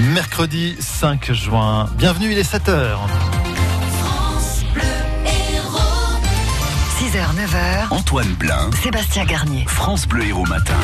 Mercredi 5 juin. Bienvenue, il est 7h. 6h, 9h. Antoine Blin, Sébastien Garnier. France Bleu Héros Matin.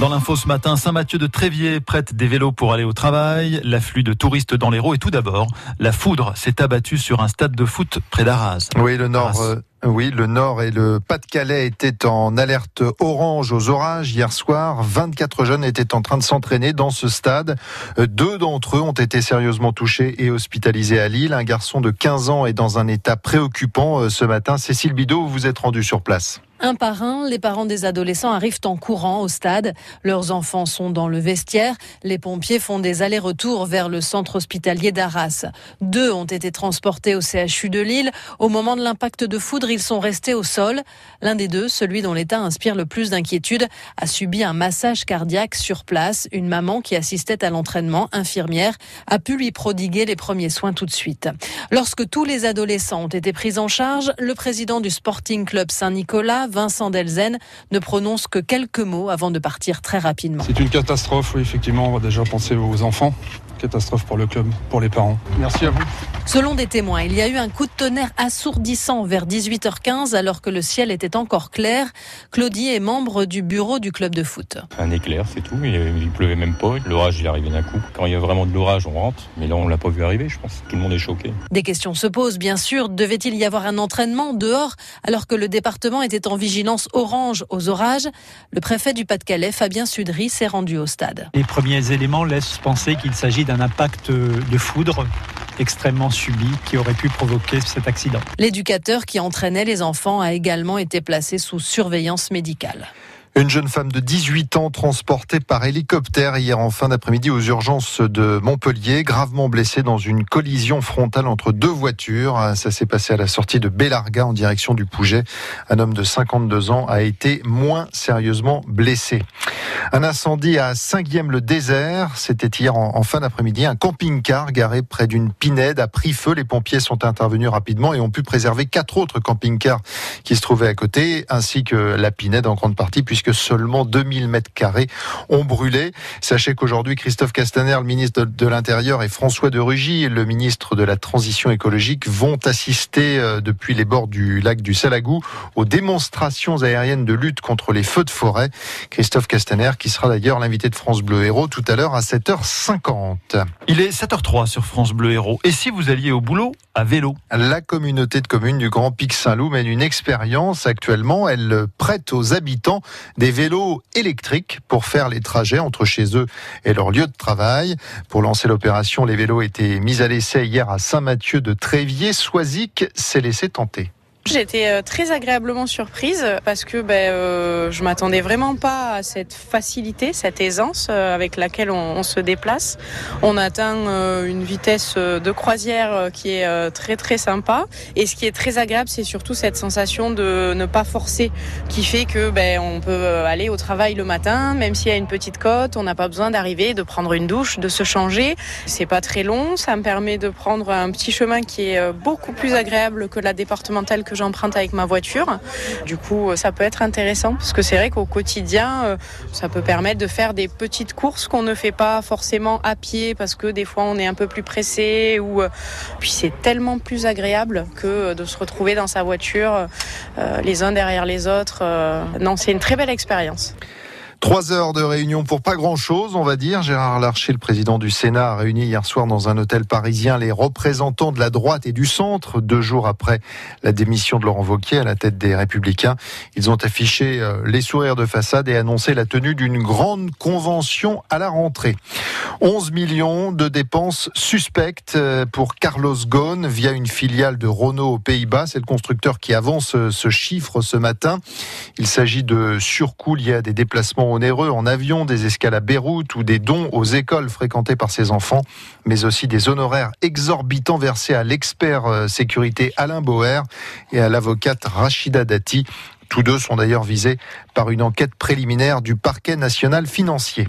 Dans l'info ce matin, Saint-Mathieu de Tréviers prête des vélos pour aller au travail, l'afflux de touristes dans l'Hérault et tout d'abord, la foudre s'est abattue sur un stade de foot près d'Arras. Oui, le nord, Arras. euh, oui, le Nord et le Pas-de-Calais étaient en alerte orange aux orages hier soir. 24 jeunes étaient en train de s'entraîner dans ce stade. Deux d'entre eux ont été sérieusement touchés et hospitalisés à Lille. Un garçon de 15 ans est dans un état préoccupant euh, ce matin. Cécile Bidot, vous vous êtes rendu sur place. Un par un, les parents des adolescents arrivent en courant au stade. Leurs enfants sont dans le vestiaire. Les pompiers font des allers-retours vers le centre hospitalier d'Arras. Deux ont été transportés au CHU de Lille. Au moment de l'impact de foudre, ils sont restés au sol. L'un des deux, celui dont l'état inspire le plus d'inquiétude, a subi un massage cardiaque sur place. Une maman qui assistait à l'entraînement, infirmière, a pu lui prodiguer les premiers soins tout de suite. Lorsque tous les adolescents ont été pris en charge, le président du Sporting Club Saint-Nicolas, Vincent Delzen, ne prononce que quelques mots avant de partir très rapidement. C'est une catastrophe, oui, effectivement. On va déjà penser aux enfants. Catastrophe pour le club, pour les parents. Merci à vous. Selon des témoins, il y a eu un coup de tonnerre assourdissant vers 18h15 alors que le ciel était encore clair. Claudie est membre du bureau du club de foot. Un éclair, c'est tout. Il, il pleuvait même pas. L'orage, il est arrivé d'un coup. Quand il y a vraiment de l'orage, on rentre. Mais là, on l'a pas vu arriver, je pense. Tout le monde est choqué. Des questions se posent, bien sûr. Devait-il y avoir un entraînement dehors alors que le département était en vigilance orange aux orages Le préfet du Pas-de-Calais, Fabien Sudry, s'est rendu au stade. Les premiers éléments laissent penser qu'il s'agit d'un impact de foudre extrêmement subi qui aurait pu provoquer cet accident. L'éducateur qui entraînait les enfants a également été placé sous surveillance médicale. Une jeune femme de 18 ans transportée par hélicoptère hier en fin d'après-midi aux urgences de Montpellier, gravement blessée dans une collision frontale entre deux voitures. Ça s'est passé à la sortie de Bellarga en direction du Pouget. Un homme de 52 ans a été moins sérieusement blessé. Un incendie à Saint-Guillaume-le-Désert, c'était hier en, fin d'après-midi. Un camping-car garé près d'une pinède a pris feu. Les pompiers sont intervenus rapidement et ont pu préserver quatre autres camping-cars qui se trouvaient à côté, ainsi que la pinède en grande partie, seulement 2000 mètres carrés ont brûlé. Sachez qu'aujourd'hui, Christophe Castaner, le ministre de, de l'Intérieur, et François de Rugy, le ministre de la Transition écologique, vont assister euh, depuis les bords du lac du Salagou aux démonstrations aériennes de lutte contre les feux de forêt. Christophe Castaner, qui sera d'ailleurs l'invité de France Bleu Héros tout à l'heure à 7h50. Il est 7h03 sur France Bleu Héros. Et si vous alliez au boulot à vélo? La communauté de communes du Grand Pic Saint-Loup mène une expérience actuellement. Elle prête aux habitants des vélos électriques pour faire les trajets entre chez eux et leur lieu de travail. Pour lancer l'opération, les vélos étaient mis à l'essai hier à Saint-Mathieu de Tréviers. Soisic s'est laissé tenter. Été euh, très agréablement surprise parce que ben, euh, je m'attendais vraiment pas à cette facilité, cette aisance euh, avec laquelle on, se déplace. On atteint euh, une vitesse de croisière qui est très très sympa et ce qui est très agréable, c'est surtout cette sensation de ne pas forcer, qui fait que ben, on peut aller au travail le matin, même s'il y a une petite côte, on n'a pas besoin d'arriver, de prendre une douche, de se changer. C'est pas très long, ça me permet de prendre un petit chemin qui est beaucoup plus agréable que la départementale que j'emprunte avec ma voiture. Du coup, ça peut être intéressant parce que c'est vrai qu'au quotidien, euh, ça peut permettre de faire des petites courses qu'on ne fait pas forcément à pied parce que des fois on est un peu plus pressé ou euh, puis c'est tellement plus agréable que de se retrouver dans sa voiture euh, les uns derrière les autres. Euh, non, c'est une très belle expérience. Trois heures de réunion pour pas grand-chose, on va dire. Gérard Larcher, le président du Sénat, a réuni hier soir dans un hôtel parisien les représentants de la droite et du centre, deux jours après la démission de Laurent Wauquiez à la tête des Républicains. Ils ont affiché euh, les sourires de façade et annoncé la tenue d'une grande convention à la rentrée. 11 millions de dépenses suspectes euh, pour Carlos Ghosn via une filiale de Renault aux Pays-Bas. C'est le constructeur qui avance ce chiffre ce matin. Il s'agit de surcoûts liés à des déplacements onéreux en avion, des escales à Beyrouth ou des dons aux écoles fréquentées par ses enfants, mais aussi des honoraires exorbitants versés à l'expert euh, sécurité Alain Boer et à l'avocate Rachida Dati. Tous deux sont d'ailleurs visés par une enquête préliminaire du parquet national financier.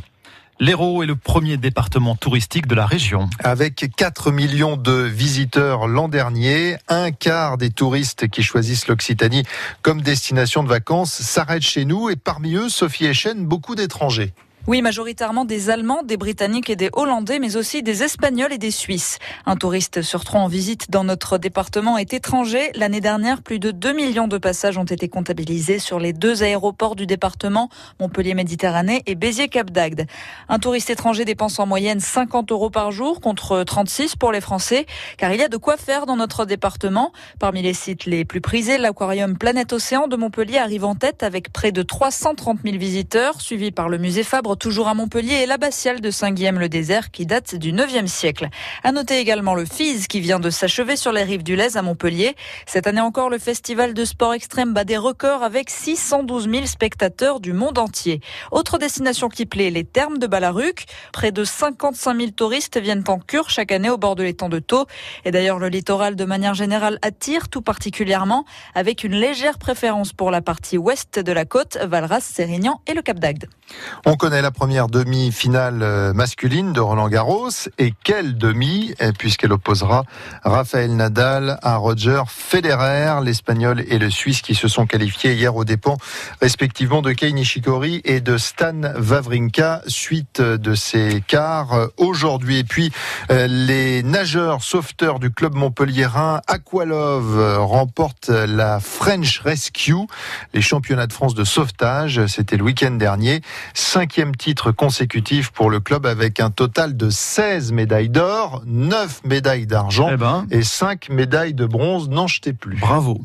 L'Hérault est le premier département touristique de la région. Avec 4 millions de visiteurs l'an dernier, un quart des touristes qui choisissent l'Occitanie comme destination de vacances s'arrêtent chez nous et parmi eux, Sophie Echen, beaucoup d'étrangers. Oui, majoritairement des Allemands, des Britanniques et des Hollandais, mais aussi des Espagnols et des Suisses. Un touriste sur trois en visite dans notre département est étranger. L'année dernière, plus de 2 millions de passages ont été comptabilisés sur les deux aéroports du département, Montpellier-Méditerranée et Béziers-Cap d'Agde. Un touriste étranger dépense en moyenne 50 euros par jour contre 36 pour les Français, car il y a de quoi faire dans notre département. Parmi les sites les plus prisés, l'aquarium Planète Océan de Montpellier arrive en tête avec près de 330 000 visiteurs, suivi par le musée Fabre toujours à Montpellier et l'abbatiale de Saint-Guillaume-le-Désert qui date du 9e siècle. À noter également le FIS qui vient de s'achever sur les rives du Lez à Montpellier. Cette année encore, le festival de sport extrême bat des records avec 612 000 spectateurs du monde entier. Autre destination qui plaît, les thermes de Balaruc. Près de 55 000 touristes viennent en cure chaque année au bord de l'étang de Thau. Et d'ailleurs, le littoral de manière générale attire tout particulièrement avec une légère préférence pour la partie ouest de la côte, Valras, Sérignan et le Cap d'Agde. On connaît la première demi-finale euh, masculine de Roland Garros. Et quelle demi, eh, puisqu'elle opposera Rafael Nadal à Roger Federer, l'Espagnol et le Suisse qui se sont qualifiés hier aux dépens respectivement de Kei Nishikori et de Stan Wawrinka suite de ces quarts aujourd'hui. Et puis euh, les nageurs sauveteurs du club montpelliérain Aqualove remportent la French Rescue, les championnats de France de sauvetage. C'était le week-end dernier. Cinquième titre consécutif pour le club avec un total de 16 médailles d'or, 9 médailles d'argent Eh ben. et 5 médailles de bronze. N'en jetez plus. Bravo.